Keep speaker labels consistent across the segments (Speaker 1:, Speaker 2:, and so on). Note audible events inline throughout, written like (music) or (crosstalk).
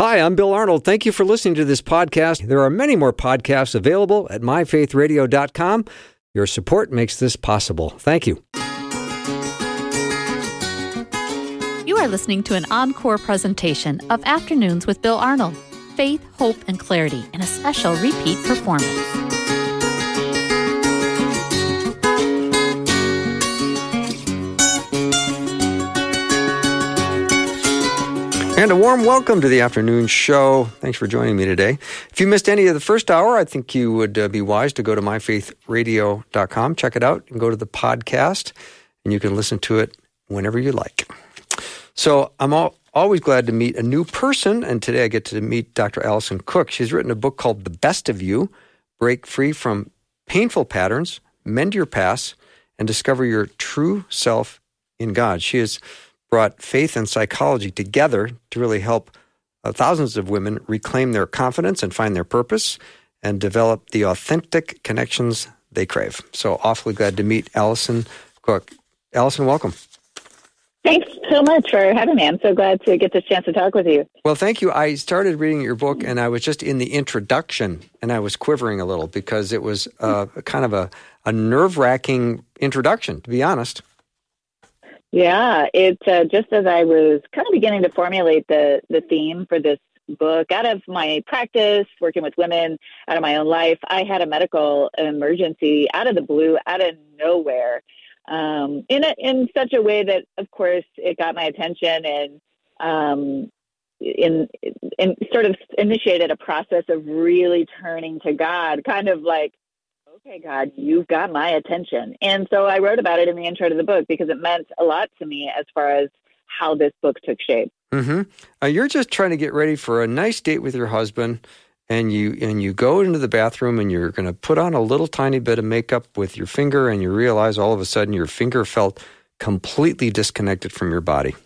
Speaker 1: Hi, I'm Bill Arnold. Thank you for listening to this podcast. There are many more podcasts available at myfaithradio.com. Your support makes this possible. Thank you.
Speaker 2: You are listening to an encore presentation of Afternoons with Bill Arnold Faith, Hope, and Clarity in a special repeat performance.
Speaker 1: And a warm welcome to the afternoon show. Thanks for joining me today. If you missed any of the first hour, I think you would uh, be wise to go to myfaithradio.com, check it out, and go to the podcast, and you can listen to it whenever you like. So I'm all, always glad to meet a new person, and today I get to meet Dr. Alison Cook. She's written a book called The Best of You Break Free from Painful Patterns, Mend Your Past, and Discover Your True Self in God. She is brought faith and psychology together to really help uh, thousands of women reclaim their confidence and find their purpose and develop the authentic connections they crave. So, awfully glad to meet Alison Cook. Alison, welcome.
Speaker 3: Thanks so much for having me. I'm so glad to get this chance to talk with you.
Speaker 1: Well, thank you. I started reading your book and I was just in the introduction and I was quivering a little because it was uh, kind of a, a nerve wracking introduction, to be honest.
Speaker 3: Yeah, it's uh, just as I was kind of beginning to formulate the the theme for this book out of my practice working with women out of my own life i had a medical emergency out of the blue out of nowhere um, in a, in such a way that of course it got my attention and um, in, in sort of initiated a process of really turning to god kind of like okay, God, you've got my attention. And so I wrote about it in the intro to the book because it meant a lot to me as far as how this book took shape.
Speaker 1: Mm-hmm. Uh, you're just trying to get ready for a nice date with your husband, and you and you go into the bathroom and you're going to put on a little tiny bit of makeup with your finger, and you realize all of a sudden your finger felt completely disconnected from your body.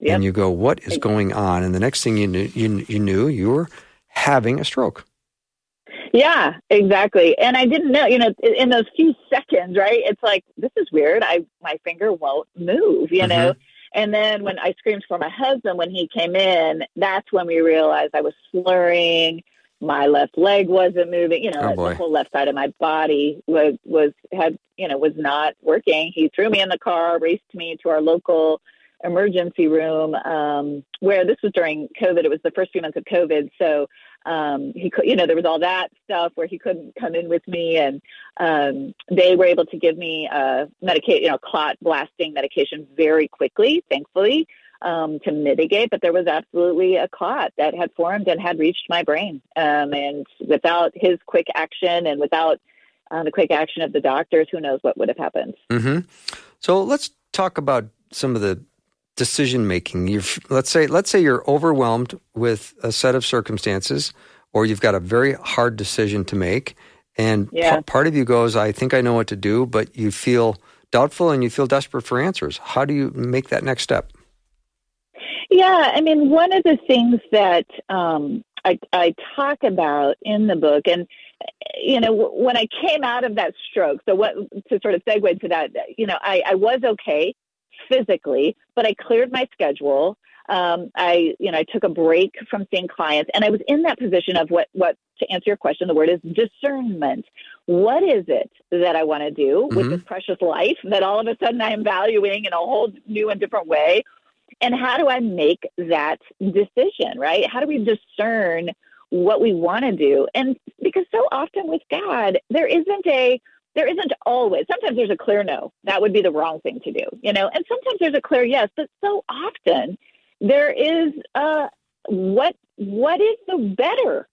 Speaker 1: Yep. And you go, "What is going on?" And the next thing you knew, you, you knew you were having a stroke.
Speaker 3: Yeah, exactly. And I didn't know, you know, in those few seconds, right? It's like this is weird. I my finger won't move, you mm-hmm. know. And then when I screamed for my husband when he came in, that's when we realized I was slurring. My left leg wasn't moving. You know, oh the whole left side of my body was was had you know was not working. He threw me in the car, raced me to our local emergency room um, where this was during COVID. It was the first few months of COVID, so um, he could, you know, there was all that stuff where he couldn't come in with me, and um, they were able to give me a medication, you know, clot blasting medication very quickly, thankfully, um, to mitigate. But there was absolutely a clot that had formed and had reached my brain, um, and without his quick action and without uh, the quick action of the doctors, who knows what would have happened.
Speaker 1: Mm-hmm. So let's talk about some of the decision making. You've let's say let's say you're overwhelmed with a set of circumstances, or you've got a very hard decision to make, and yeah. p- part of you goes, "I think I know what to do," but you feel doubtful and you feel desperate for answers. How do you make that next step?
Speaker 3: Yeah, I mean, one of the things that um, I, I talk about in the book, and you know, when I came out of that stroke, so what to sort of segue to that, you know, I, I was okay physically, but I cleared my schedule. Um, I, you know, I took a break from seeing clients, and I was in that position of what, what to answer your question, the word is discernment. What is it that I want to do mm-hmm. with this precious life that all of a sudden I am valuing in a whole new and different way? And how do I make that decision, right? How do we discern what we want to do? And because so often with God, there isn't a there isn't always. Sometimes there's a clear no. That would be the wrong thing to do you know? And sometimes there's a clear yes but so often there is uh what what is the better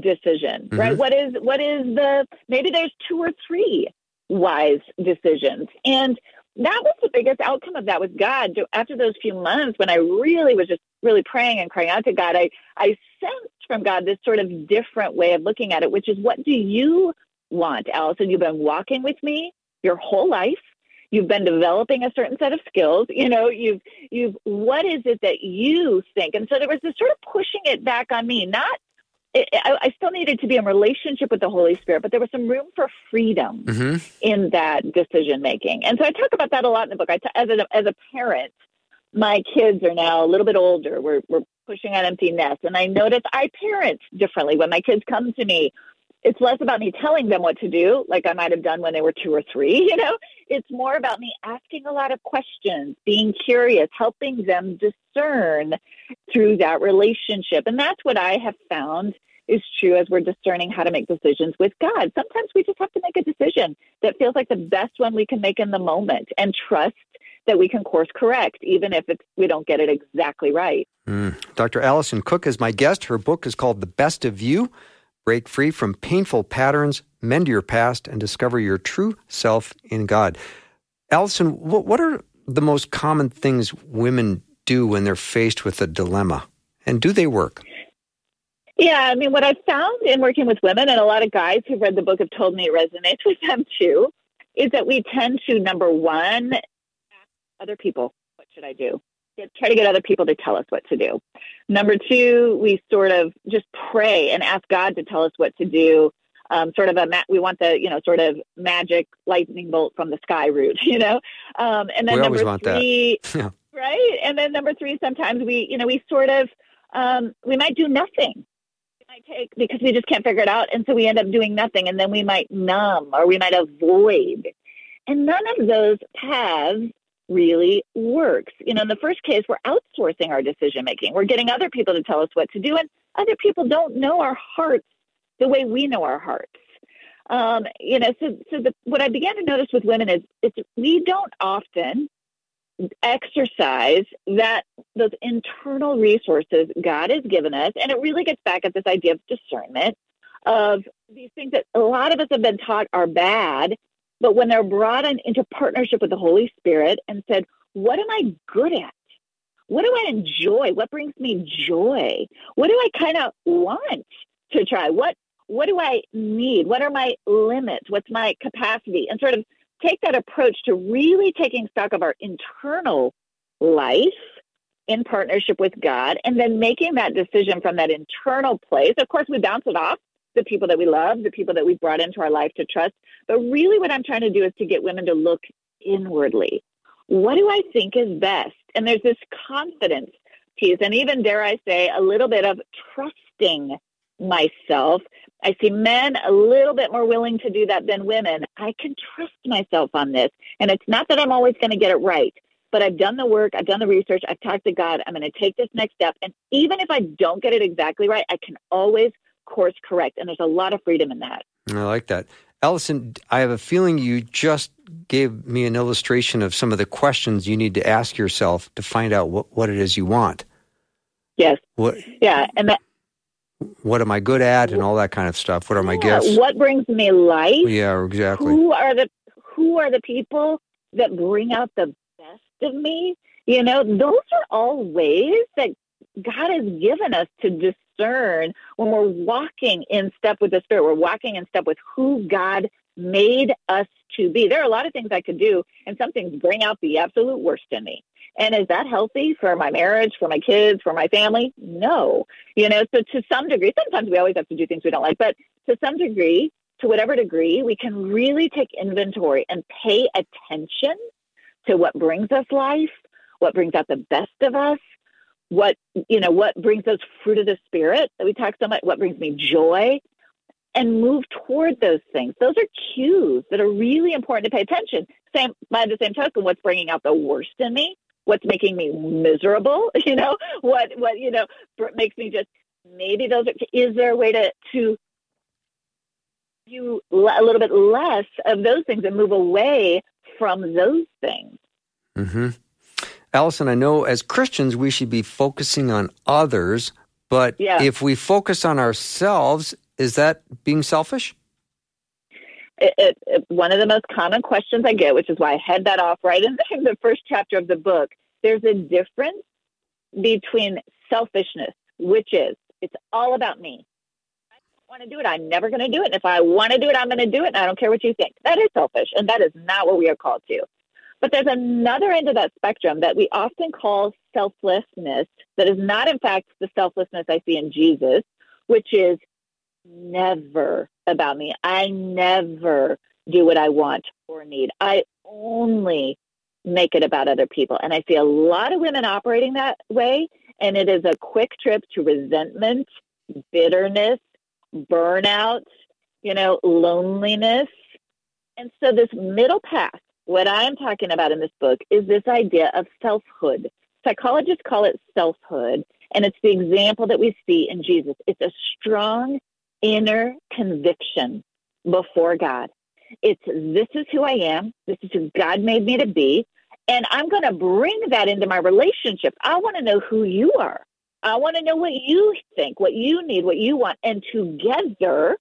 Speaker 3: decision mm-hmm. right what is what is the maybe there's two or three wise decisions. And that was the biggest outcome of that with God. After those few months, when I really was just really praying and crying out to God, I I sensed from God this sort of different way of looking at it, which is what do you want. Alison, you've been walking with me your whole life. You've been developing a certain set of skills. You know, you've, you've, what is it that you think? And so there was this sort of pushing it back on me, not, it, I, I, still needed to be in relationship with the Holy Spirit, but there was some room for freedom mm-hmm. in that decision making. And so I talk about that a lot in the book. I t- as, a, as a parent, my kids are now a little bit older. We're, we're pushing on empty nest. And I notice I parent differently when my kids come to me. It's less about me telling them what to do, like I might have done when they were two or three, (laughs) you know? It's more about me asking a lot of questions, being curious, helping them discern through that relationship. And that's what I have found is true as we're discerning how to make decisions with God. Sometimes we just have to make a decision that feels like the best one we can make in the moment and trust that we can course correct, even if we don't get it exactly right.
Speaker 1: Mm. Dr. Alison Cook is my guest. Her book is called The Best of You Break Free from Painful Patterns, Mend Your Past, and Discover Your True Self in God. Alison, what are the most common things women do when they're faced with a dilemma? And do they work?
Speaker 3: Yeah, I mean, what I've found in working with women, and a lot of guys who've read the book have told me it resonates (laughs) with them too, is that we tend to, number one, ask other people, what should I do? Get, try to get other people to tell us what to do. Number two, we sort of just pray and ask God to tell us what to do. Um, sort of a ma- we want the you know sort of magic lightning bolt from the sky route, (laughs) you know. Um, and then
Speaker 1: we
Speaker 3: number three, (laughs)
Speaker 1: yeah.
Speaker 3: right? And then number three, sometimes we you know we sort of um, we might do nothing might take because we just can't figure it out. And so we end up doing nothing. And then we might numb or we might avoid. And none of those paths really works. You know, in the first case, we're outsourcing our decision making. We're getting other people to tell us what to do. And other people don't know our hearts the way we know our hearts. Um, you know, so so the, what I began to notice with women is it's we don't often exercise that those internal resources God has given us. And it really gets back at this idea of discernment of these things that a lot of us have been taught are bad, but when they're brought in, into partnership with the Holy Spirit and said, what am I good at? What do I enjoy? What brings me joy? What do I kind of want to try? What what do I need? What are my limits? What's my capacity? And sort of take that approach to really taking stock of our internal life in partnership with God and then making that decision from that internal place. Of course, we bounce it off the people that we love, the people that we've brought into our life to trust. But really, what I'm trying to do is to get women to look inwardly. What do I think is best? And there's this confidence piece, and even dare I say, a little bit of trusting myself. I see men a little bit more willing to do that than women. I can trust myself on this. And it's not that I'm always going to get it right, but I've done the work, I've done the research, I've talked to God, I'm going to take this next step. And even if I don't get it exactly right, I can always course correct. And there's a lot of freedom in that.
Speaker 1: I like that. Alison, I have a feeling you just gave me an illustration of some of the questions you need to ask yourself to find out what, what it is you want.
Speaker 3: Yes.
Speaker 1: What?
Speaker 3: Yeah, and that
Speaker 1: what am I good at and all that kind of stuff. What are my yeah, gifts?
Speaker 3: What brings me life?
Speaker 1: Yeah, exactly.
Speaker 3: Who are the who are the people that bring out the best of me? You know, those are all ways that God has given us to discern when we're walking in step with the Spirit. We're walking in step with who God made us to be. There are a lot of things I could do, and some things bring out the absolute worst in me. And is that healthy for my marriage, for my kids, for my family? No. You know, so to some degree, sometimes we always have to do things we don't like, but to some degree, to whatever degree, we can really take inventory and pay attention to what brings us life, what brings out the best of us, what, you know, what brings us fruit of the spirit that we talk so much, what brings me joy, and move toward those things. Those are cues that are really important to pay attention. Same by the same token, what's bringing out the worst in me? what's making me miserable (laughs) you know what what you know makes me just maybe those are is there a way to to you a little bit less of those things and move away from those things
Speaker 1: mm-hmm. Allison i know as christians we should be focusing on others but yeah. if we focus on ourselves is that being selfish
Speaker 3: it, it, it, one of the most common questions I get, which is why I head that off right in the, (laughs) in the first chapter of the book, there's a difference between selfishness, which is it's all about me. I don't want to do it. I'm never going to do it. And if I want to do it, I'm going to do it. And I don't care what you think. That is selfish. And that is not what we are called to. But there's another end of that spectrum that we often call selflessness, that is not, in fact, the selflessness I see in Jesus, which is never about me. I never do what I want or need. I only make it about other people. And I see a lot of women operating that way. And it is a quick trip to resentment, bitterness, burnout, you know, loneliness. And so, this middle path, what I'm talking about in this book, is this idea of selfhood. Psychologists call it selfhood, and it's the example that we see in Jesus. It's a strong inner conviction before God. It's this is who I am, this is who God made me to be, and I'm going to bring that into my relationship. I want to know who you are. I want to know what you think, what you need, what you want. And together,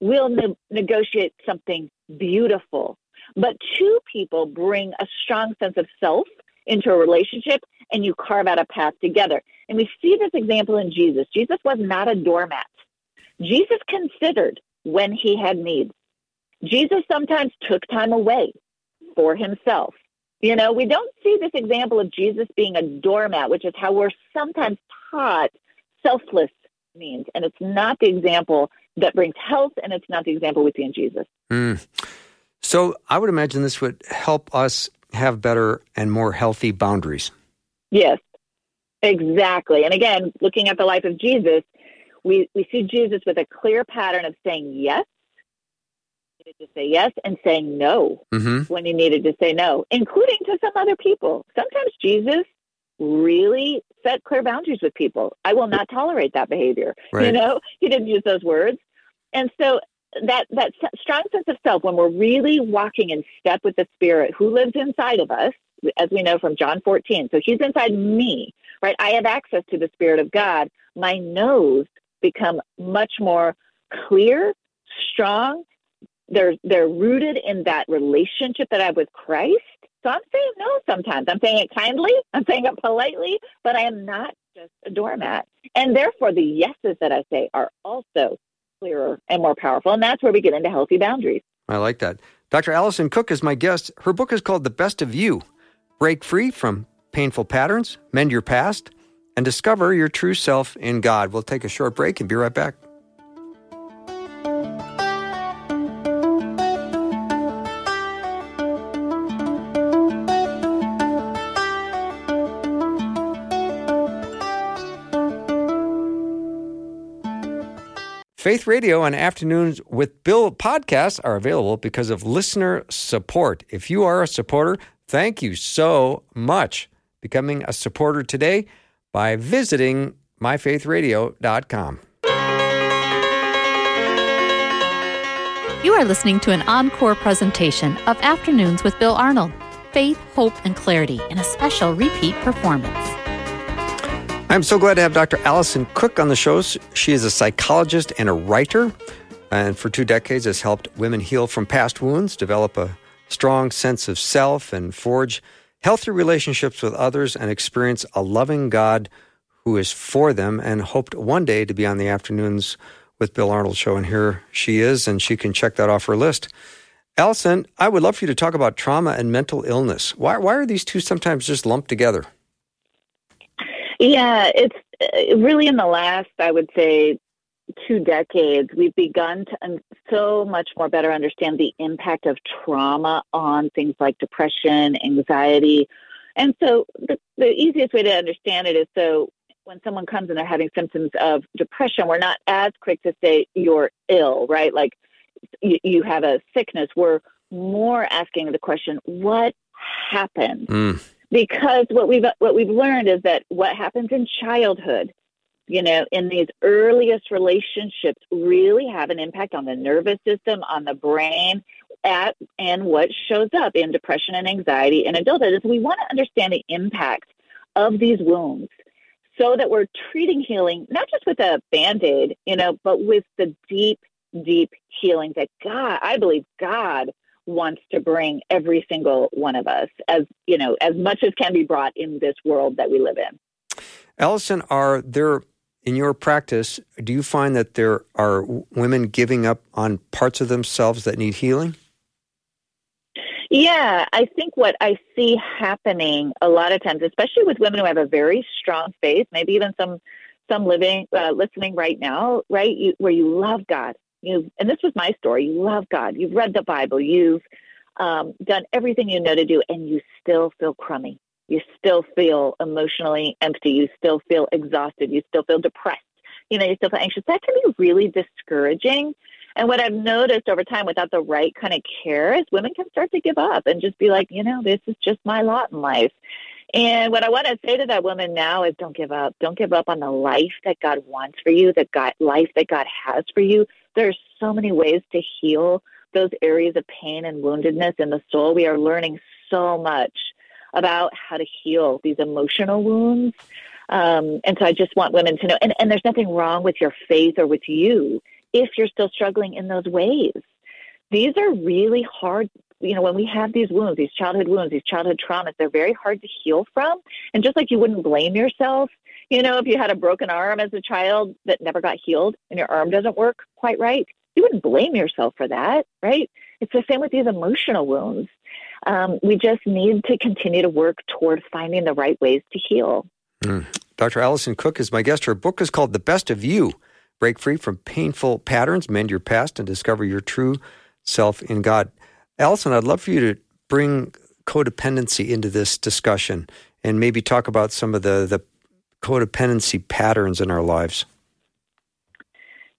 Speaker 3: we'll ne- negotiate something beautiful. But two people bring a strong sense of self into a relationship and you carve out a path together. And we see this example in Jesus. Jesus was not a doormat. Jesus considered when he had needs. Jesus sometimes took time away for himself. You know, we don't see this example of Jesus being a doormat, which is how we're sometimes taught selfless means. And it's not the example that brings health, and it's not the example we see in Jesus.
Speaker 1: Mm. So I would imagine this would help us have better and more healthy boundaries.
Speaker 3: Yes, exactly. And again, looking at the life of Jesus, we, we see Jesus with a clear pattern of saying yes to say yes and saying no mm-hmm. when he needed to say no, including to some other people. Sometimes Jesus really set clear boundaries with people. I will not tolerate that behavior. Right. You know, he didn't use those words. And so that that strong sense of self when we're really walking in step with the spirit who lives inside of us as we know from John 14. So he's inside me, right? I have access to the spirit of God. My nose become much more clear, strong, they're they're rooted in that relationship that I have with Christ. So I'm saying no sometimes. I'm saying it kindly, I'm saying it politely, but I am not just a doormat. And therefore the yeses that I say are also clearer and more powerful. And that's where we get into healthy boundaries.
Speaker 1: I like that. Dr. Alison Cook is my guest. Her book is called The Best of You. Break free from painful patterns, mend your past, and discover your true self in God. We'll take a short break and be right back. Faith Radio and Afternoons with Bill podcasts are available because of listener support. If you are a supporter, thank you so much. Becoming a supporter today by visiting myfaithradio.com.
Speaker 2: You are listening to an encore presentation of Afternoons with Bill Arnold Faith, Hope, and Clarity in a special repeat performance.
Speaker 1: I'm so glad to have Dr. Alison Cook on the show. She is a psychologist and a writer, and for two decades has helped women heal from past wounds, develop a strong sense of self, and forge healthy relationships with others and experience a loving God who is for them and hoped one day to be on the afternoons with Bill Arnold show. And here she is, and she can check that off her list. Alison, I would love for you to talk about trauma and mental illness. Why, why are these two sometimes just lumped together?
Speaker 3: Yeah, it's uh, really in the last, I would say, two decades, we've begun to so much more better understand the impact of trauma on things like depression, anxiety. And so the, the easiest way to understand it is so when someone comes and they're having symptoms of depression, we're not as quick to say you're ill, right? Like you, you have a sickness. We're more asking the question, what happened? Mm because what we've what we've learned is that what happens in childhood you know in these earliest relationships really have an impact on the nervous system on the brain at and what shows up in depression and anxiety in adulthood. Is we want to understand the impact of these wounds so that we're treating healing not just with a band-aid you know but with the deep deep healing that god i believe god wants to bring every single one of us as you know as much as can be brought in this world that we live in.
Speaker 1: Alison are there in your practice do you find that there are women giving up on parts of themselves that need healing?
Speaker 3: Yeah i think what i see happening a lot of times especially with women who have a very strong faith maybe even some some living uh, listening right now right you, where you love god you and this was my story. You love God. You've read the Bible. You've um, done everything you know to do, and you still feel crummy. you still feel emotionally empty. You still feel exhausted. You still feel depressed. You know, you still feel anxious. That can be really discouraging. And what I've noticed over time without the right kind of care is women can start to give up and just be like, you know, this is just my lot in life. And what I want to say to that woman now is don't give up. Don't give up on the life that God wants for you, the God, life that God has for you. There's so many ways to heal those areas of pain and woundedness in the soul. We are learning so much about how to heal these emotional wounds. Um, and so I just want women to know, and, and there's nothing wrong with your faith or with you if you're still struggling in those ways. These are really hard. You know, when we have these wounds, these childhood wounds, these childhood traumas, they're very hard to heal from. And just like you wouldn't blame yourself, you know, if you had a broken arm as a child that never got healed and your arm doesn't work quite right, you wouldn't blame yourself for that, right? It's the same with these emotional wounds. Um, we just need to continue to work toward finding the right ways to heal.
Speaker 1: Mm. Dr. Alison Cook is my guest. Her book is called The Best of You Break Free from Painful Patterns, Mend Your Past, and Discover Your True Self in God. Alison, I'd love for you to bring codependency into this discussion and maybe talk about some of the, the codependency patterns in our lives.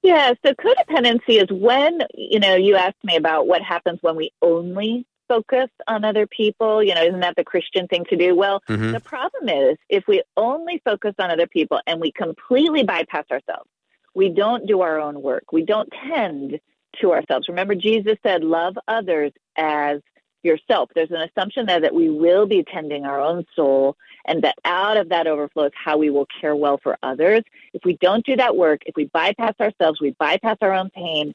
Speaker 3: Yeah, so codependency is when, you know, you asked me about what happens when we only focus on other people. You know, isn't that the Christian thing to do? Well, mm-hmm. the problem is if we only focus on other people and we completely bypass ourselves, we don't do our own work, we don't tend to ourselves. Remember, Jesus said, Love others as yourself. There's an assumption there that we will be tending our own soul and that out of that overflow is how we will care well for others. If we don't do that work, if we bypass ourselves, we bypass our own pain,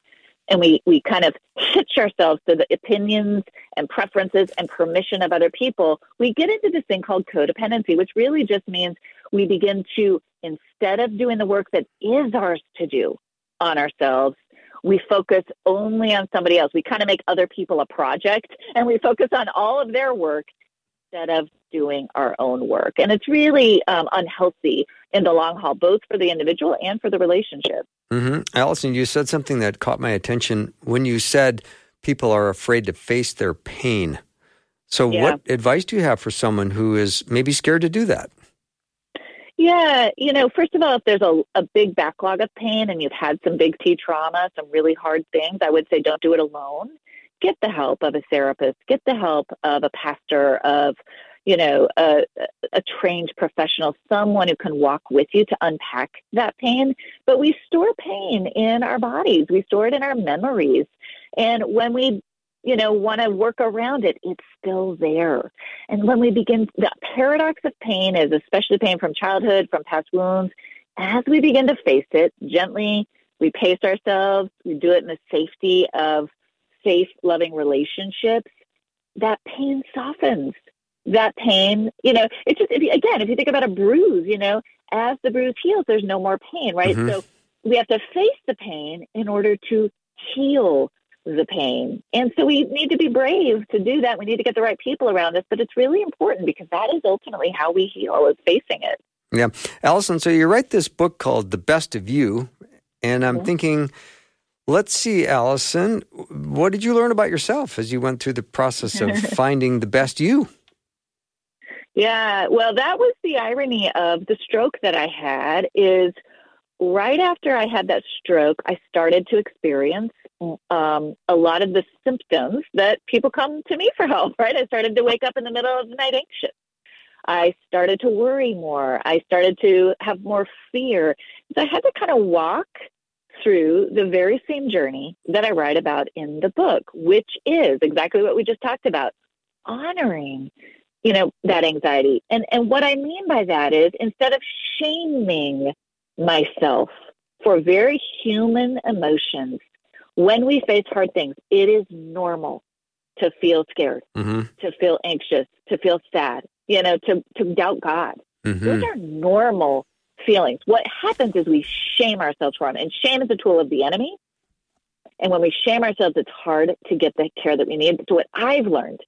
Speaker 3: and we, we kind of hitch ourselves to the opinions and preferences and permission of other people, we get into this thing called codependency, which really just means we begin to, instead of doing the work that is ours to do on ourselves, we focus only on somebody else. We kind of make other people a project and we focus on all of their work instead of doing our own work. And it's really um, unhealthy in the long haul, both for the individual and for the relationship.
Speaker 1: Mm-hmm. Alison, you said something that caught my attention when you said people are afraid to face their pain. So, yeah. what advice do you have for someone who is maybe scared to do that?
Speaker 3: Yeah, you know, first of all, if there's a, a big backlog of pain and you've had some big T trauma, some really hard things, I would say don't do it alone. Get the help of a therapist, get the help of a pastor, of, you know, a, a trained professional, someone who can walk with you to unpack that pain. But we store pain in our bodies, we store it in our memories. And when we you know, want to work around it, it's still there. And when we begin, the paradox of pain is especially pain from childhood, from past wounds, as we begin to face it gently, we pace ourselves, we do it in the safety of safe, loving relationships, that pain softens. That pain, you know, it's just, if you, again, if you think about a bruise, you know, as the bruise heals, there's no more pain, right? Mm-hmm. So we have to face the pain in order to heal the pain. And so we need to be brave to do that. We need to get the right people around us, but it's really important because that is ultimately how we heal is facing it.
Speaker 1: Yeah. Alison, so you write this book called The Best of You, and I'm mm-hmm. thinking, let's see, Alison, what did you learn about yourself as you went through the process of (laughs) finding the best you?
Speaker 3: Yeah, well, that was the irony of the stroke that I had is right after I had that stroke, I started to experience um, a lot of the symptoms that people come to me for help, (laughs) right? I started to wake up in the middle of the night anxious. I started to worry more. I started to have more fear. So I had to kind of walk through the very same journey that I write about in the book, which is exactly what we just talked about honoring you know that anxiety and and what i mean by that is instead of shaming myself for very human emotions when we face hard things, it is normal to feel scared, mm-hmm. to feel anxious, to feel sad, you know, to, to doubt God. Mm-hmm. Those are normal feelings. What happens is we shame ourselves for them. And shame is a tool of the enemy. And when we shame ourselves, it's hard to get the care that we need. So, what I've learned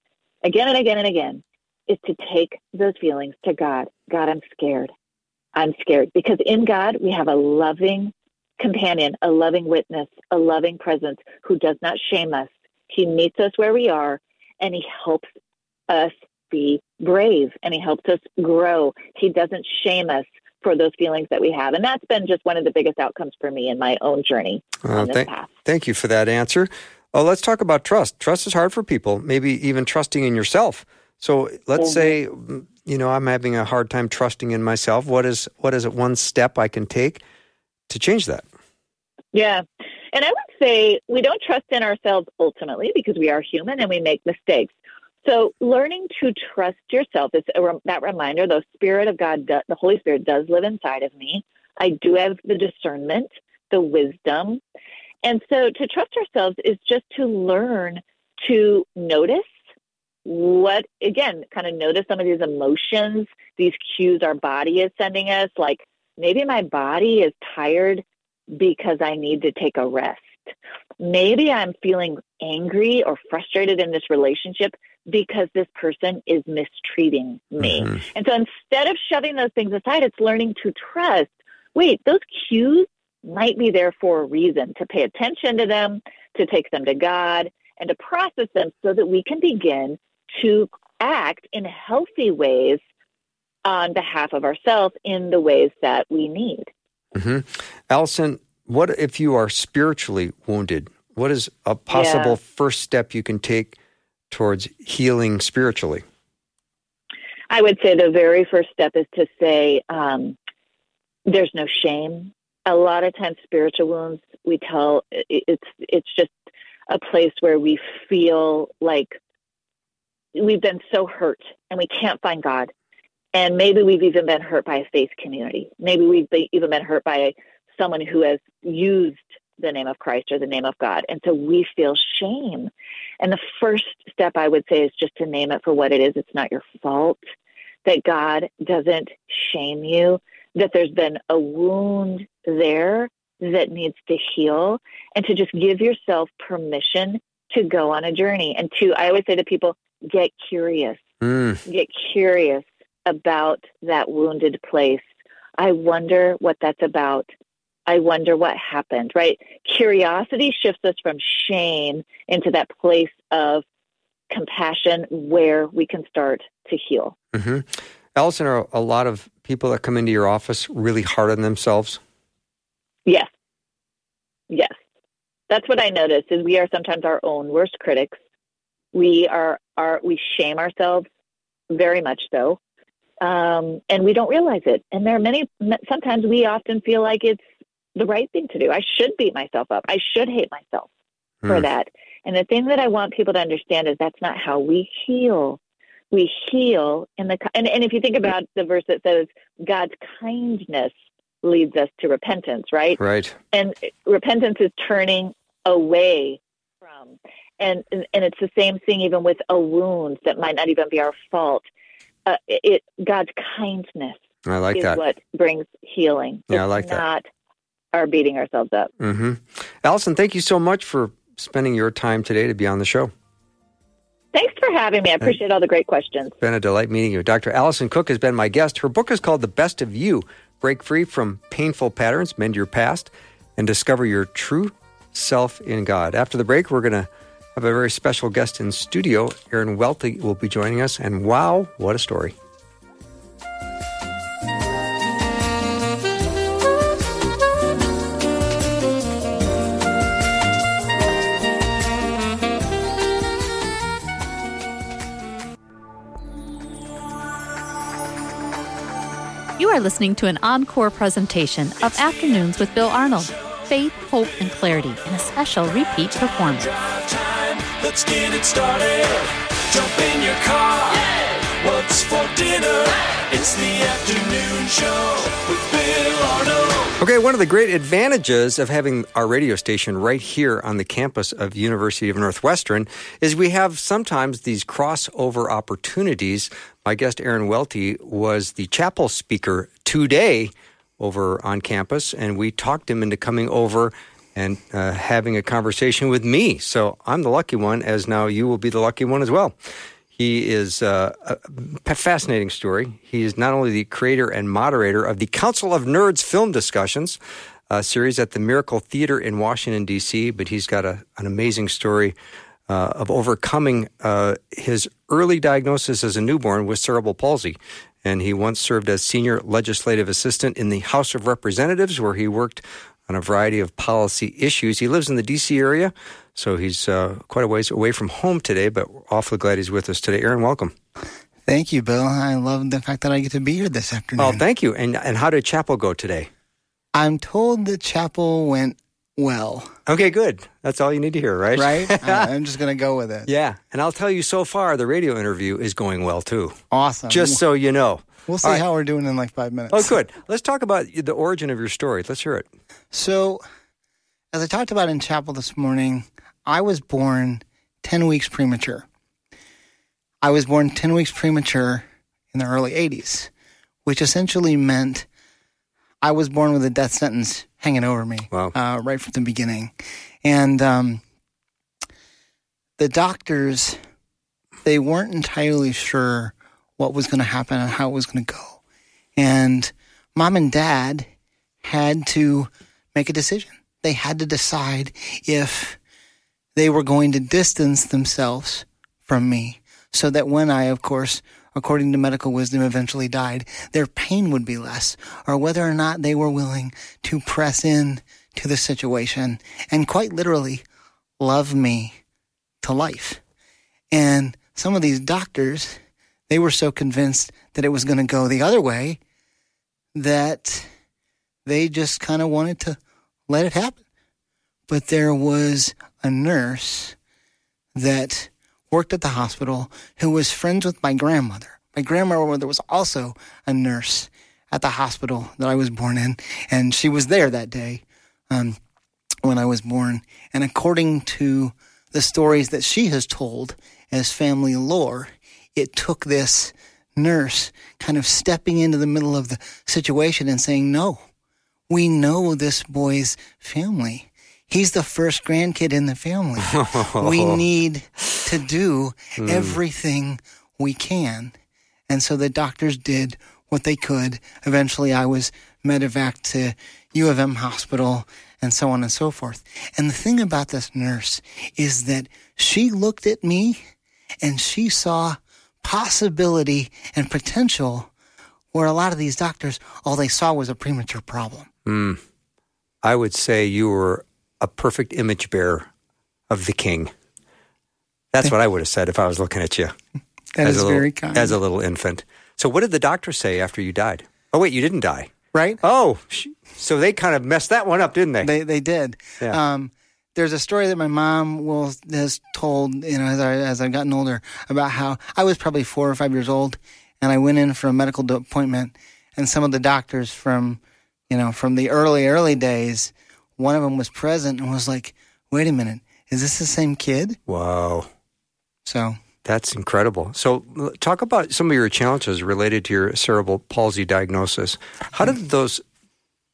Speaker 3: again and again and again is to take those feelings to God. God, I'm scared. I'm scared because in God, we have a loving, companion, a loving witness, a loving presence who does not shame us. He meets us where we are and he helps us be brave and he helps us grow. He doesn't shame us for those feelings that we have. And that's been just one of the biggest outcomes for me in my own journey uh, on this
Speaker 1: th-
Speaker 3: path.
Speaker 1: Thank you for that answer. Oh, let's talk about trust. Trust is hard for people, maybe even trusting in yourself. So let's mm-hmm. say, you know, I'm having a hard time trusting in myself. What is what is it one step I can take to change that?
Speaker 3: Yeah. And I would say we don't trust in ourselves ultimately because we are human and we make mistakes. So learning to trust yourself is a, that reminder, the Spirit of God, the Holy Spirit does live inside of me. I do have the discernment, the wisdom. And so to trust ourselves is just to learn to notice what, again, kind of notice some of these emotions, these cues our body is sending us, like maybe my body is tired because I need to take a rest. Maybe I'm feeling angry or frustrated in this relationship because this person is mistreating me. Mm-hmm. And so instead of shoving those things aside, it's learning to trust wait, those cues might be there for a reason to pay attention to them, to take them to God, and to process them so that we can begin to act in healthy ways on behalf of ourselves in the ways that we need.
Speaker 1: Mm-hmm. Alison, what if you are spiritually wounded? What is a possible yeah. first step you can take towards healing spiritually?
Speaker 3: I would say the very first step is to say um, there's no shame. A lot of times, spiritual wounds, we tell it's it's just a place where we feel like we've been so hurt and we can't find God. And maybe we've even been hurt by a faith community. Maybe we've been, even been hurt by someone who has used the name of Christ or the name of God. And so we feel shame. And the first step I would say is just to name it for what it is. It's not your fault that God doesn't shame you, that there's been a wound there that needs to heal, and to just give yourself permission to go on a journey. And to, I always say to people, get curious. Mm. Get curious about that wounded place. I wonder what that's about. I wonder what happened, right? Curiosity shifts us from shame into that place of compassion where we can start to heal.
Speaker 1: Mm-hmm. Alison, are a lot of people that come into your office really hard on themselves?
Speaker 3: Yes. Yes. That's what I notice is we are sometimes our own worst critics. We are, are we shame ourselves very much so. Um, and we don't realize it. And there are many, sometimes we often feel like it's the right thing to do. I should beat myself up. I should hate myself mm. for hmm. that. And the thing that I want people to understand is that's not how we heal. We heal in the and, and if you think about the verse that says God's kindness leads us to repentance, right?
Speaker 1: Right.
Speaker 3: And repentance is turning away from. And, and it's the same thing even with a wound that might not even be our fault. Uh, it God's kindness
Speaker 1: I like
Speaker 3: is
Speaker 1: that.
Speaker 3: what brings healing.
Speaker 1: Yeah, it's I like
Speaker 3: not that are beating ourselves up.
Speaker 1: Mm-hmm. Alison, thank you so much for spending your time today to be on the show.
Speaker 3: Thanks for having me. I appreciate all the great questions.
Speaker 1: It's been a delight meeting you. Dr. Alison Cook has been my guest. Her book is called The Best of You Break Free from Painful Patterns, Mend Your Past, and Discover Your True Self in God. After the break, we're going to have a very special guest in studio. Aaron Welty will be joining us. And wow, what a story!
Speaker 2: You are listening to an encore presentation of Afternoons with Bill Arnold Faith, Hope, and Clarity in a special repeat performance. Let's get it started. Jump in your car. What's for dinner? It's the afternoon show with Bill
Speaker 1: Arnold. Okay, one of the great advantages of having our radio station right here on the campus of University of Northwestern is we have sometimes these crossover opportunities my guest, Aaron Welty, was the chapel speaker today over on campus, and we talked him into coming over and uh, having a conversation with me. So I'm the lucky one, as now you will be the lucky one as well. He is uh, a fascinating story. He is not only the creator and moderator of the Council of Nerds film discussions, a series at the Miracle Theater in Washington, D.C., but he's got a, an amazing story uh, of overcoming uh, his early diagnosis as a newborn with cerebral palsy. And he once served as senior legislative assistant in the House of Representatives, where he worked on a variety of policy issues. He lives in the D.C. area, so he's uh, quite a ways away from home today, but awfully glad he's with us today. Aaron, welcome.
Speaker 4: Thank you, Bill. I love the fact that I get to be here this afternoon.
Speaker 1: Oh, thank you. And and how did chapel go today?
Speaker 4: I'm told that chapel went well.
Speaker 1: Okay, good. That's all you need to hear, right?
Speaker 4: Right? (laughs) I'm just going to go with it.
Speaker 1: Yeah. And I'll tell you so far, the radio interview is going well too.
Speaker 4: Awesome.
Speaker 1: Just so you know.
Speaker 4: We'll see right. how we're doing in like five minutes.
Speaker 1: Oh, good. Let's talk about the origin of your story. Let's hear it.
Speaker 4: So, as I talked about in chapel this morning, I was born 10 weeks premature. I was born 10 weeks premature in the early 80s, which essentially meant I was born with a death sentence hanging over me
Speaker 1: wow.
Speaker 4: uh, right from the beginning. And um, the doctors, they weren't entirely sure what was going to happen and how it was going to go. And mom and dad had to make a decision. They had to decide if they were going to distance themselves from me so that when I, of course, according to medical wisdom, eventually died, their pain would be less, or whether or not they were willing to press in to the situation and quite literally love me to life. And some of these doctors, they were so convinced that it was going to go the other way that they just kind of wanted to let it happen. But there was a nurse that worked at the hospital who was friends with my grandmother. My grandmother was also a nurse at the hospital that I was born in, and she was there that day um, when I was born. And according to the stories that she has told as family lore, it took this nurse kind of stepping into the middle of the situation and saying, No, we know this boy's family. He's the first grandkid in the family. we (laughs) need to do mm. everything we can. And so the doctors did what they could. Eventually, I was medevac to U of M hospital and so on and so forth. And the thing about this nurse is that she looked at me and she saw possibility and potential where a lot of these doctors, all they saw was a premature problem.
Speaker 1: Mm. I would say you were a perfect image bearer of the king. That's what I would have said if I was looking at you. (laughs)
Speaker 4: That
Speaker 1: as
Speaker 4: is
Speaker 1: a little,
Speaker 4: very kind.
Speaker 1: As a little infant. So, what did the doctor say after you died? Oh, wait, you didn't die.
Speaker 4: Right?
Speaker 1: Oh, so they kind of messed that one up, didn't they?
Speaker 4: They, they did.
Speaker 1: Yeah.
Speaker 4: Um, there's a story that my mom will has told, you know, as I as I've gotten older, about how I was probably four or five years old, and I went in for a medical appointment, and some of the doctors from, you know, from the early early days, one of them was present and was like, "Wait a minute, is this the same kid?"
Speaker 1: Wow.
Speaker 4: So
Speaker 1: that's incredible. So, talk about some of your challenges related to your cerebral palsy diagnosis. How did those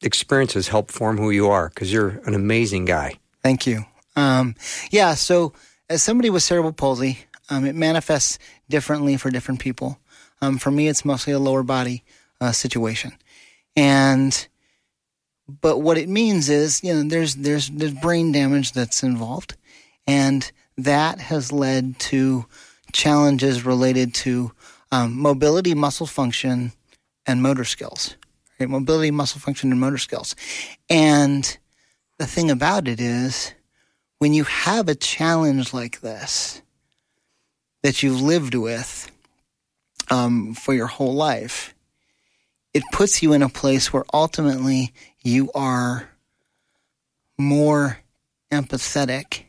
Speaker 1: experiences help form who you are? Because you're an amazing guy.
Speaker 4: Thank you. Um, yeah, so as somebody with cerebral palsy, um, it manifests differently for different people. Um, for me, it's mostly a lower body uh, situation, and but what it means is, you know, there's there's there's brain damage that's involved, and that has led to challenges related to um, mobility, muscle function, and motor skills. Right? Mobility, muscle function, and motor skills. And the thing about it is, when you have a challenge like this that you've lived with um, for your whole life, it puts you in a place where ultimately you are more empathetic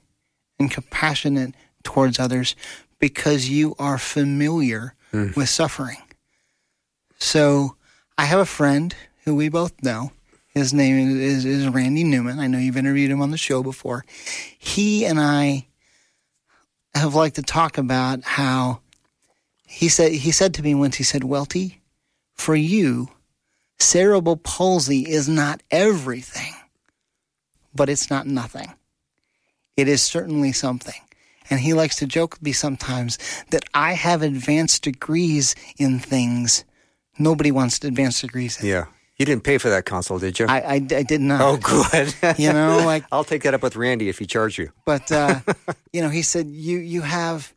Speaker 4: and compassionate towards others because you are familiar mm. with suffering. So I have a friend who we both know. His name is, is Randy Newman. I know you've interviewed him on the show before. He and I have liked to talk about how he said he said to me once, he said, Welty, for you, cerebral palsy is not everything, but it's not nothing. It is certainly something. And he likes to joke with me sometimes that I have advanced degrees in things nobody wants advanced degrees in.
Speaker 1: Yeah. You didn't pay for that console, did you?
Speaker 4: I, I, I did not.
Speaker 1: oh, good. (laughs)
Speaker 4: You know, like,
Speaker 1: I'll take that up with Randy if he charges you.
Speaker 4: but uh, (laughs) you know, he said you you have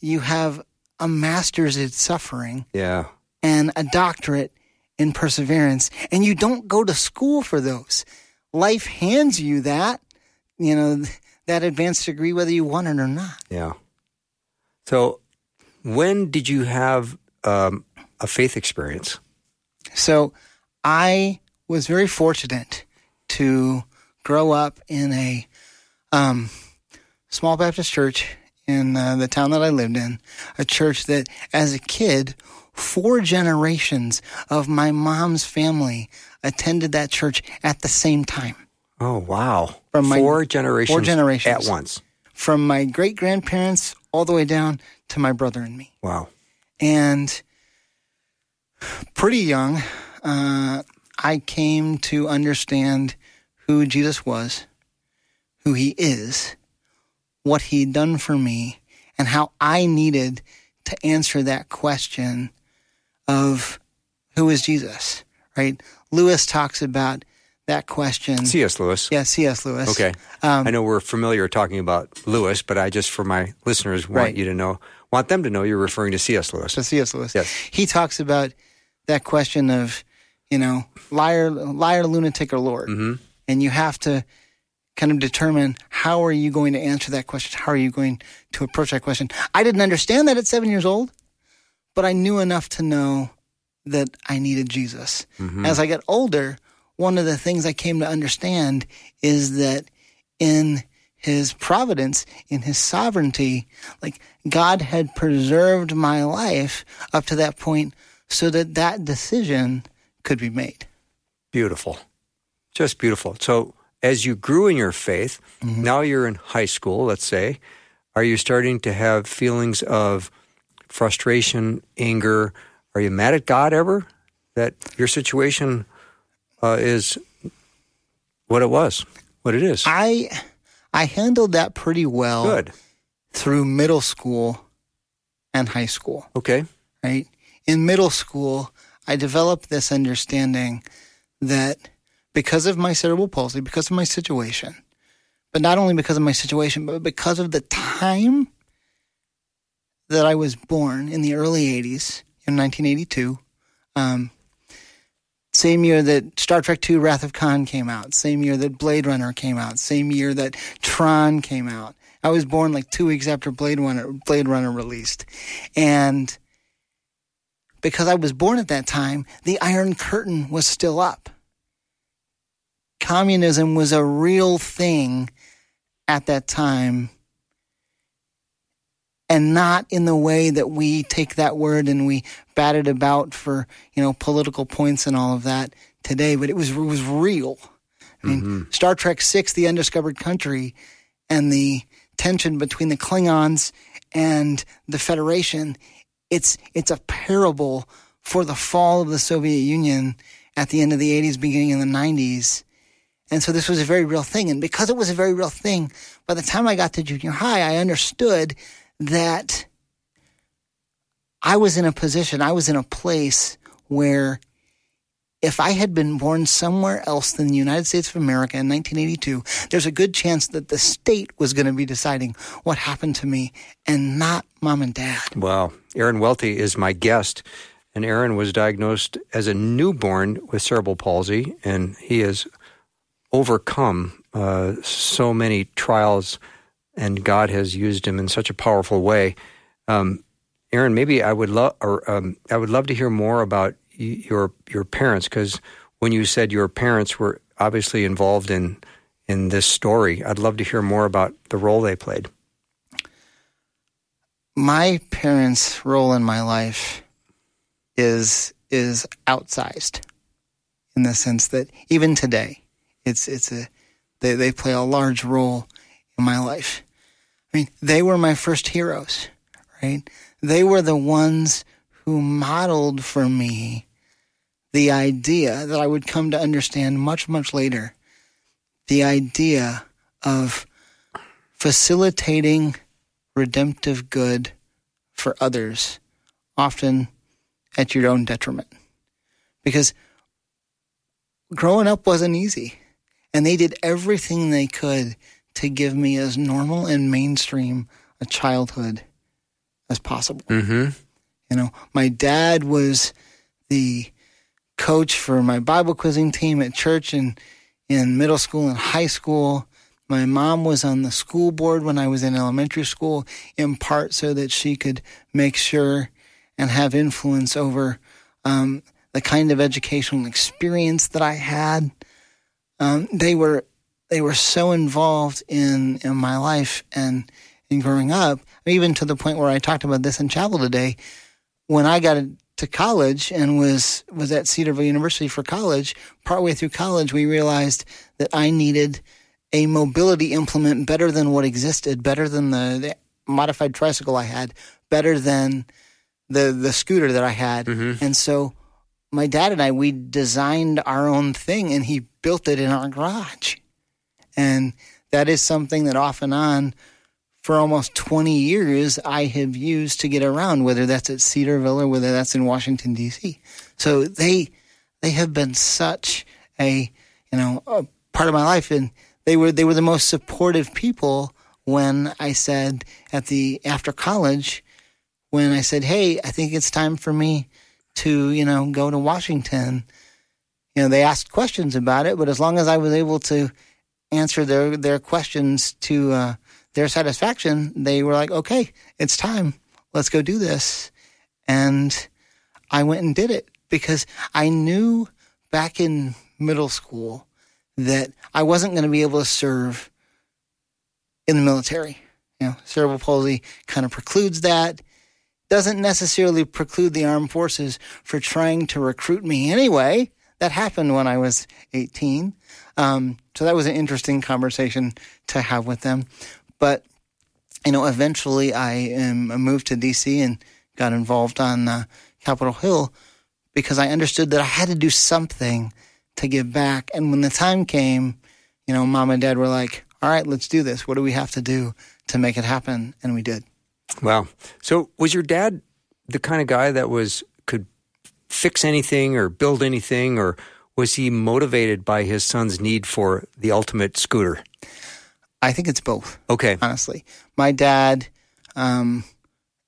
Speaker 4: you have a master's in suffering
Speaker 1: Yeah.
Speaker 4: And a doctorate in perseverance, and you don't go to school for those. Life hands you that, you know, that advanced degree, whether you want it or not.
Speaker 1: Yeah. So, when did you have um, a faith experience?
Speaker 4: So I was very fortunate to grow up in a um, small Baptist church in uh, the town that I lived in, a church that, as a kid, four generations of my mom's family attended that church at the same time.
Speaker 1: Oh, wow.
Speaker 4: From my-
Speaker 1: four generations.
Speaker 4: four generations.
Speaker 1: At once.
Speaker 4: From my great grandparents all the way down to my brother and me.
Speaker 1: Wow.
Speaker 4: And pretty young, uh, I came to understand who Jesus was, who he is, what he'd done for me, and how I needed to answer that question of who is Jesus, right? Lewis talks about that question.
Speaker 1: C.S. Lewis.
Speaker 4: yeah, C.S. Lewis.
Speaker 1: Okay.
Speaker 4: Um,
Speaker 1: I know we're familiar talking about Lewis, but I just, for my listeners, want
Speaker 4: Right.
Speaker 1: you to know, want them to know you're referring to C.S. Lewis.
Speaker 4: So C.S. Lewis.
Speaker 1: Yes.
Speaker 4: He talks about that question of, you know, liar, liar, lunatic, or Lord,
Speaker 1: Mhm.
Speaker 4: and you have to kind of determine how are you going to answer that question. How are you going to approach that question? I didn't understand that at seven years old, but I knew enough to know that I needed Jesus. As I got older, one of the things I came to understand is that in his providence, in his sovereignty, like God had preserved my life up to that point so that that decision could be made.
Speaker 1: Beautiful. Just beautiful. So, as you grew in your faith,
Speaker 4: Mm-hmm.
Speaker 1: now you're in high school, let's say, are you starting to have feelings of frustration, anger? Are you mad at God ever that your situation uh, is what it was, what it is?
Speaker 4: I I handled that pretty well
Speaker 1: Good.
Speaker 4: through middle school and high school.
Speaker 1: Okay.
Speaker 4: right? In middle school, I developed this understanding that because of my cerebral palsy, because of my situation, but not only because of my situation, but because of the time that I was born in the early 80s, in 1982, um, same year that Star Trek II Wrath of Khan came out, same year that Blade Runner came out, same year that Tron came out. I was born like two weeks after Blade Runner, Blade Runner released. And because I was born at that time, the Iron Curtain was still up. Communism was a real thing at that time, and not in the way that we take that word and we bat it about for you know political points and all of that today. But it was it was real. I mean, mm-hmm. Star Trek Six: The Undiscovered Country, and the tension between the Klingons and the Federation. It's it's a parable for the fall of the Soviet Union at the end of the 80s, beginning of the 90s. And so this was a very real thing. And because it was a very real thing, by the time I got to junior high, I understood that I was in a position, I was in a place where if I had been born somewhere else than the United States of America in 1982, there's a good chance that the state was going to be deciding what happened to me and not mom and dad.
Speaker 1: Wow. Aaron Welty is my guest. And Aaron was diagnosed as a newborn with cerebral palsy, and he has overcome uh, so many trials, and God has used him in such a powerful way. Um, Aaron, maybe I would love, or um, I would love to hear more about y- your your parents, because when you said your parents were obviously involved in in this story, I'd love to hear more about the role they played.
Speaker 4: my parents' role in my life is is outsized in the sense that even today it's it's a they, they play a large role in my life. I mean, they were my first heroes, right? They were the ones who modeled for me the idea that I would come to understand much, much later. The idea of facilitating redemptive good for others, often at your own detriment. Because growing up wasn't easy. And they did everything they could to give me as normal and mainstream a childhood as possible.
Speaker 1: Mm-hmm.
Speaker 4: You know, my dad was the coach for my Bible quizzing team at church and in middle school and high school. My mom was on the school board when I was in elementary school, in part so that she could make sure and have influence over um, the kind of educational experience that I had. Um, they were they were so involved in in my life and in growing up, even to the point where I talked about this in chapel today. When I got to college and was was at Cedarville University for college, partway through college, we realized that I needed a mobility implement better than what existed, better than the, the modified tricycle I had, better than the the scooter that I had,
Speaker 1: Mm-hmm.
Speaker 4: and so my dad and I we designed our own thing, and he built it in our garage, and that is something that off and on for almost 20 years I have used to get around, whether that's at Cedarville or whether that's in Washington D.C. So they they have been such a you know a part of my life, and they were they were the most supportive people when I said at the after college when I said, "Hey, I think it's time for me to you know go to Washington." You know, they asked questions about it, but as long as I was able to answer their their questions to uh, their satisfaction, they were like, "Okay, it's time. Let's go do this." And I went and did it because I knew back in middle school that I wasn't going to be able to serve in the military. You know, cerebral palsy kind of precludes that. Doesn't necessarily preclude the armed forces for trying to recruit me anyway. That happened when I was 18. Um, so that was an interesting conversation to have with them. But, you know, eventually I um, moved to DC and got involved on uh, Capitol Hill because I understood that I had to do something to give back. And when the time came, you know, mom and dad were like, all right, let's do this. What do we have to do to make it happen? And we did.
Speaker 1: Wow. So was your dad the kind of guy that was could fix anything or build anything or was he motivated by his son's need for the ultimate scooter?
Speaker 4: I think it's both,
Speaker 1: Okay.
Speaker 4: honestly. My dad um,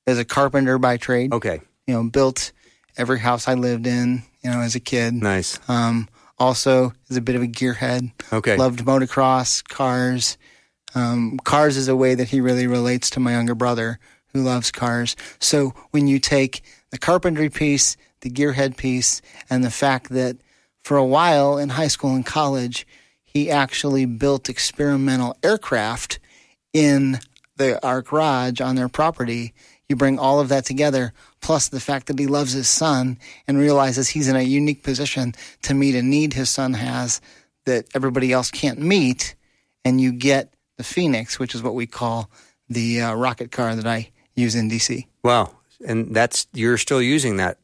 Speaker 4: is a carpenter by trade.
Speaker 1: Okay.
Speaker 4: You know, built every house I lived in, you know, as a kid.
Speaker 1: Nice.
Speaker 4: Um, also is a bit of a gearhead.
Speaker 1: Okay.
Speaker 4: Loved motocross, cars. Um, cars is a way that he really relates to my younger brother who loves cars. So when you take the carpentry piece, the gearhead piece, and the fact that for a while in high school and college, he actually built experimental aircraft in the our garage on their property. You bring all of that together, plus the fact that he loves his son and realizes he's in a unique position to meet a need his son has that everybody else can't meet, and you get the Phoenix, which is what we call the uh, rocket car that I use in DC.
Speaker 1: Wow. And that's you're still using that.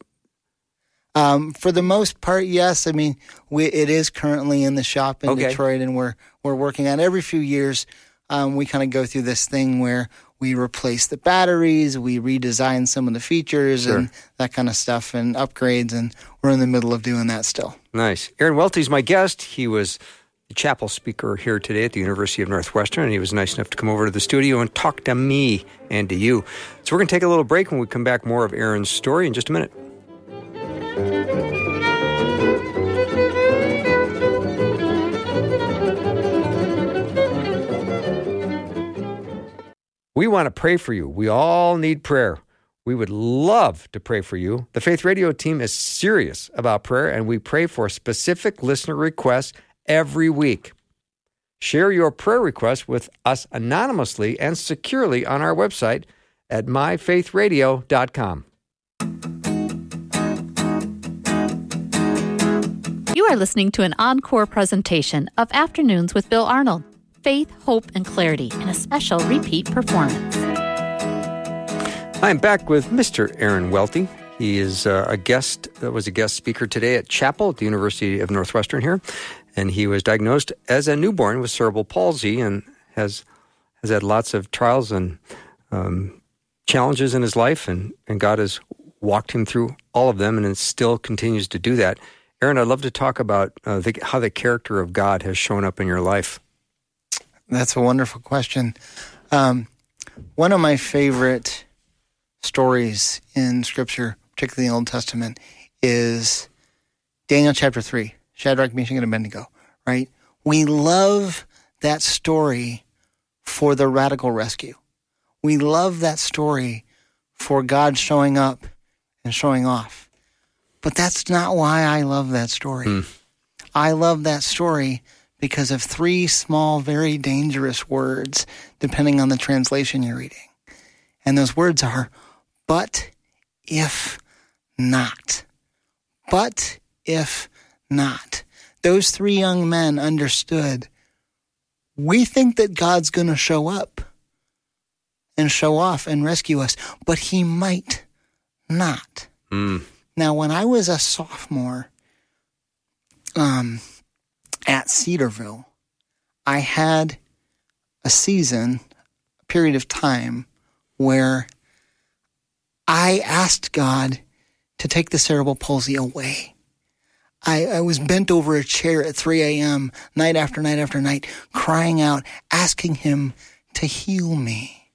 Speaker 4: Um, for the most part, yes. I mean, we, it is currently in the shop in
Speaker 1: Okay.
Speaker 4: Detroit, and we're we're working on it. every few years. Um, we kind of go through this thing where we replace the batteries, we redesign some of the features and that kind of stuff, and upgrades. And we're in the middle of doing that still.
Speaker 1: Nice. Aaron Welty's my guest. He was the chapel speaker here today at the University of Northwestern, and he was nice enough to come over to the studio and talk to me and to you. So we're going to take a little break when we come back. More of Aaron's story in just a minute. We want to pray for you. We all need prayer. We would love to pray for you. The Faith Radio team is serious about prayer, and we pray for specific listener requests every week. Share your prayer requests with us anonymously and securely on our website at myfaithradio.com.
Speaker 2: You are listening to an encore presentation of Afternoons with Bill Arnold Faith, Hope, and Clarity in a special repeat performance.
Speaker 1: I'm back with Mr. Aaron Welty. He is uh, a guest that was a guest speaker today at Chapel at the University of Northwestern here, and he was diagnosed as a newborn with cerebral palsy and has has had lots of trials and um, challenges in his life, and and God has walked him through all of them, and still continues to do that. Aaron, I'd love to talk about uh, the, how the character of God has shown up in your life.
Speaker 4: That's a wonderful question. Um, one of my favorite stories in Scripture, particularly in the Old Testament, is Daniel chapter 3, Shadrach, Meshach, and Abednego, right? We love that story for the radical rescue. We love that story for God showing up and showing off. But that's not why I love that story.
Speaker 1: Mm.
Speaker 4: I love that story because of three small, very dangerous words, depending on the translation you're reading. And those words are, but if not. But if not. Those three young men understood we think that God's going to show up and show off and rescue us, but he might not.
Speaker 1: Mm.
Speaker 4: Now, when I was a sophomore um, Cedarville, I had a season, a period of time where I asked God to take the cerebral palsy away. I, I, was bent over a chair at 3 a.m., night after night after night, crying out, asking Him to heal me.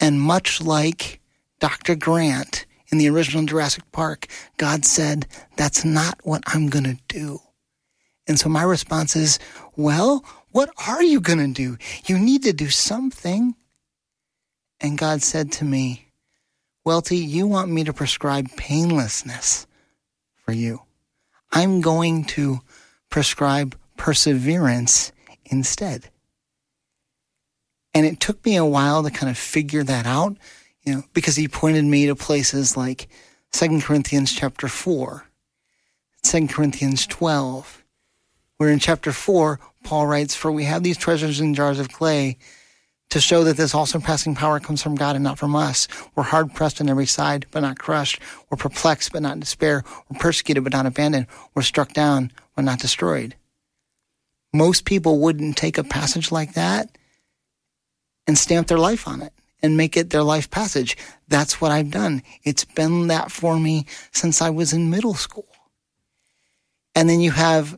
Speaker 4: And much like Dr. Grant in the original Jurassic Park, God said, That's not what I'm going to do. And so my response is, Well, what are you going to do? You need to do something. And God said to me, Welty, you want me to prescribe painlessness for you. I'm going to prescribe perseverance instead. And it took me a while to kind of figure that out, you know, because he pointed me to places like 2 Corinthians chapter 4, 2 Corinthians 12, where in chapter 4, Paul writes, For we have these treasures in jars of clay to show that this all surpassing power comes from God and not from us. We're hard pressed on every side, but not crushed. We're perplexed, but not in despair. We're persecuted, but not abandoned. We're struck down, but not destroyed. Most people wouldn't take a passage like that and stamp their life on it and make it their life passage. That's what I've done. It's been that for me since I was in middle school. And then you have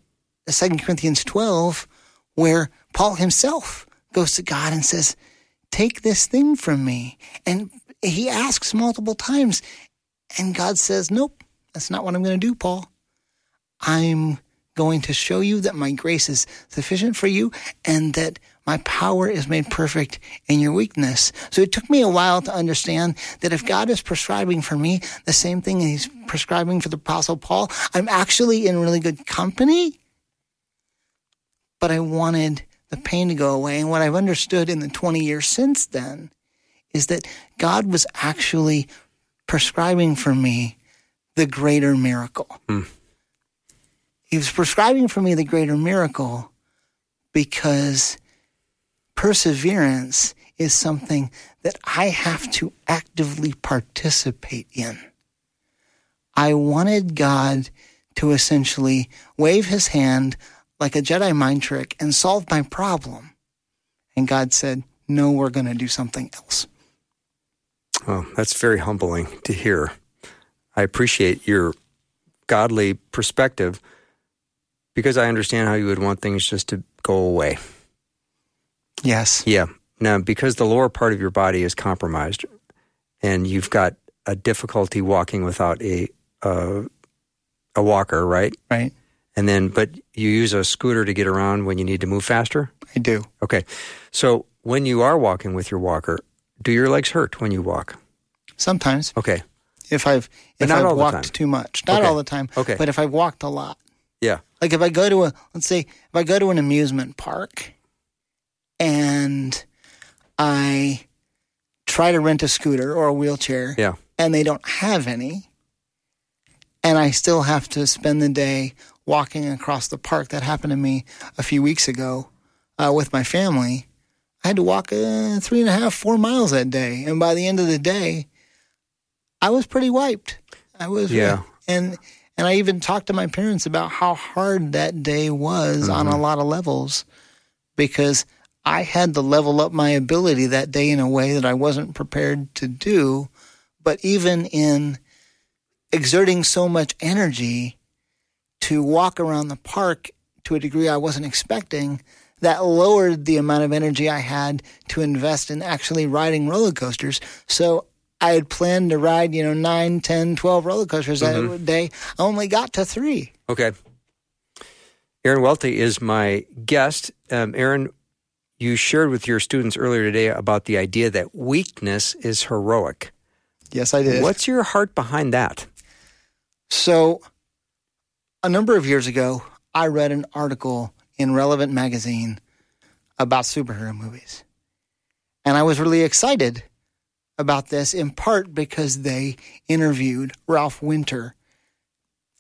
Speaker 4: 2 Corinthians 12, where Paul himself goes to God and says, Take this thing from me. And he asks multiple times, and God says, Nope, that's not what I'm going to do, Paul. I'm going to show you that my grace is sufficient for you and that my power is made perfect in your weakness. So it took me a while to understand that if God is prescribing for me the same thing he's prescribing for the apostle Paul, I'm actually in really good company. But I wanted the pain to go away. And what I've understood in the 20 years since then is that God was actually prescribing for me the greater miracle.
Speaker 1: Mm.
Speaker 4: He was prescribing for me the greater miracle because perseverance is something that I have to actively participate in. I wanted God to essentially wave his hand like a Jedi mind trick and solve my problem. And God said, No, we're going to do something else.
Speaker 1: Oh, that's very humbling to hear. I appreciate your godly perspective because I understand how you would want things just to go away.
Speaker 4: Yes.
Speaker 1: Yeah. Now, because the lower part of your body is compromised and you've got a difficulty walking without a uh, a walker, right?
Speaker 4: Right.
Speaker 1: And then, but you use a scooter to get around when you need to move faster?
Speaker 4: I do.
Speaker 1: Okay. So when you are walking with your walker, do your legs hurt when you walk?
Speaker 4: Sometimes.
Speaker 1: Okay.
Speaker 4: If I've if I've walked too much. Not
Speaker 1: Okay.
Speaker 4: all the time.
Speaker 1: Okay.
Speaker 4: But if I've walked a lot.
Speaker 1: Yeah.
Speaker 4: Like if I go to a let's say if I go to an amusement park and I try to rent a scooter or a wheelchair
Speaker 1: Yeah.
Speaker 4: and they don't have any and I still have to spend the day walking across the park that happened to me a few weeks ago uh, with my family. I had to walk uh, three and a half, four miles that day, and by the end of the day, I was pretty wiped. I was,
Speaker 1: Yeah.
Speaker 4: and and I even talked to my parents about how hard that day was on a lot of levels, because I had to level up my ability that day in a way that I wasn't prepared to do. But even in exerting so much energy, to walk around the park to a degree I wasn't expecting that lowered the amount of energy I had to invest in actually riding roller coasters. So I had planned to ride, you know, 9, 10, 12 roller coasters mm-hmm. that day. I only got to three.
Speaker 1: Okay. Aaron Welty is my guest. Um, Aaron, you shared with your students earlier today about the idea that weakness is heroic.
Speaker 4: Yes, I did.
Speaker 1: What's your heart behind that?
Speaker 4: So, a number of years ago, I read an article in Relevant magazine about superhero movies. And I was really excited about this in part because they interviewed Ralph Winter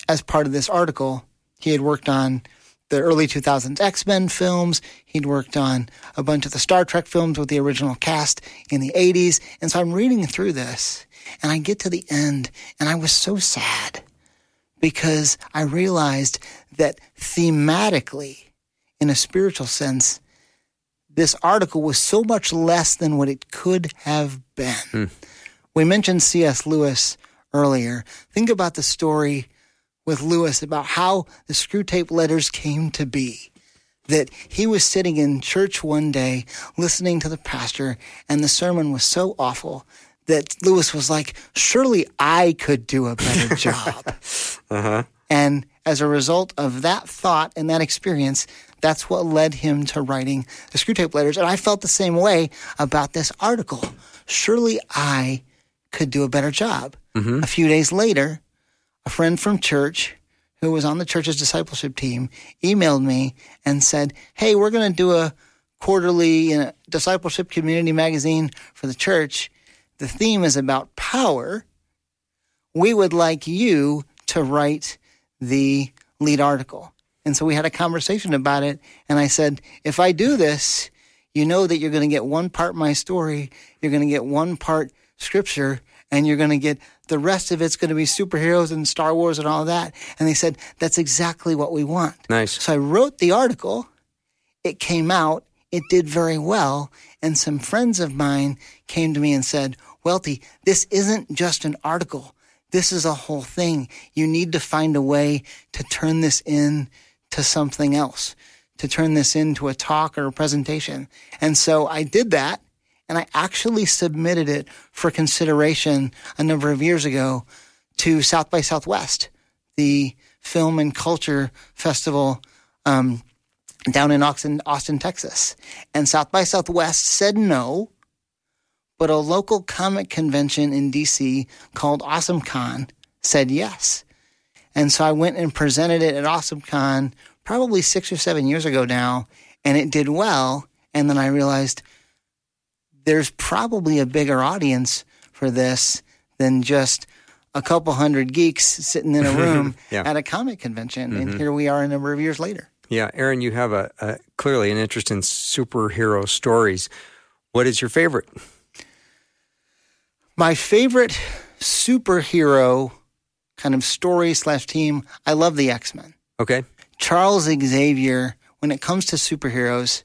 Speaker 4: as part of this article. He had worked on the early 2000s X Men films. He'd worked on a bunch of the Star Trek films with the original cast in the 80s. And so I'm reading through this and I get to the end and I was so sad because I realized that thematically, in a spiritual sense, this article was so much less than what it could have been. Hmm. We mentioned C.S. Lewis earlier. Think about the story with Lewis about how the Screwtape letters came to be. That he was sitting in church one day listening to the pastor, and the sermon was so awful that Lewis was like, Surely I could do a better (laughs) job. uh-huh. And as a result of that thought and that experience, that's what led him to writing the Screwtape letters. And I felt the same way about this article. Surely I could do a better job. Mm-hmm. A few days later, a friend from church who was on the church's discipleship team emailed me and said, Hey, we're going to do a quarterly you know, discipleship community magazine for the church. The theme is about power. We would like you to write the lead article. And so we had a conversation about it. And I said, if I do this, you know that you're going to get one part my story, you're going to get one part scripture, and you're going to get the rest of it's going to be superheroes and Star Wars and all that. And they said, that's exactly what we want.
Speaker 1: Nice.
Speaker 4: So I wrote the article. It came out. It did very well. And some friends of mine came to me and said, Welty, this isn't just an article. This is a whole thing. You need to find a way to turn this in to something else, to turn this into a talk or a presentation. And so I did that and I actually submitted it for consideration a number of years ago to South by Southwest, the film and culture festival um, down in Austin, Austin, Texas. And South by Southwest said no, but a local comic convention in DC called AwesomeCon said yes. And so I went and presented it at AwesomeCon probably six or seven years ago now, and it did well. And then I realized there's probably a bigger audience for this than just a couple hundred geeks sitting in a (laughs) room yeah. at a comic convention. Mm-hmm. And here we are a number of years later.
Speaker 1: Yeah, Aaron, you have a, a clearly an interest in superhero stories. What is your favorite?
Speaker 4: My favorite superhero kind of story slash team. I love the X Men.
Speaker 1: Okay.
Speaker 4: Charles Xavier. When it comes to superheroes,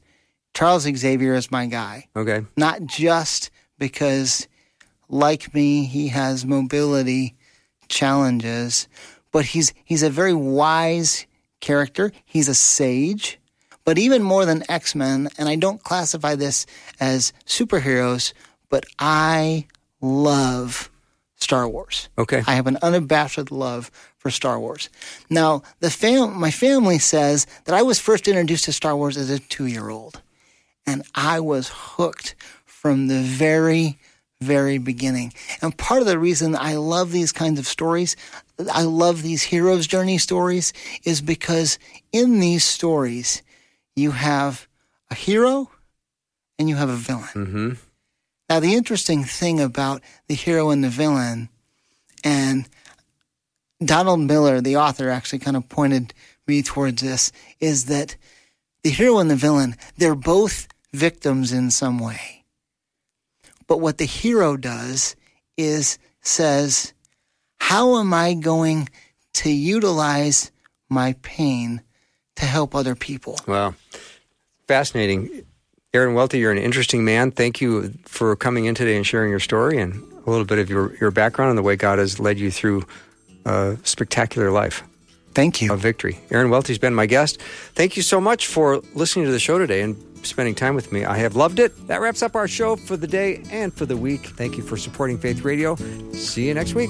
Speaker 4: Charles Xavier is my guy.
Speaker 1: Okay.
Speaker 4: Not just because, like me, he has mobility challenges, but he's he's a very wise character. He's a sage. But even more than X Men, and I don't classify this as superheroes, but I love Star Wars.
Speaker 1: Okay.
Speaker 4: I have an unabashed love for Star Wars. Now, the fam- my family says that I was first introduced to Star Wars as a two year old, and I was hooked from the very, very beginning. And part of the reason I love these kinds of stories, I love these hero's journey stories, is because in these stories, you have a hero and you have a villain. Mm-hmm. Now, the interesting thing about the hero and the villain, and Donald Miller, the author, actually kind of pointed me towards this, is that the hero and the villain, they're both victims in some way. But what the hero does is says, how am I going to utilize my pain to help other people?
Speaker 1: Wow. Fascinating. Aaron Welty, you're an interesting man. Thank you for coming in today and sharing your story and a little bit of your, your background and the way God has led you through a spectacular life.
Speaker 4: Thank you.
Speaker 1: A victory. Aaron Welty's been my guest. Thank you so much for listening to the show today and spending time with me. I have loved it. That wraps up our show for the day and for the week. Thank you for supporting Faith Radio. See you next week.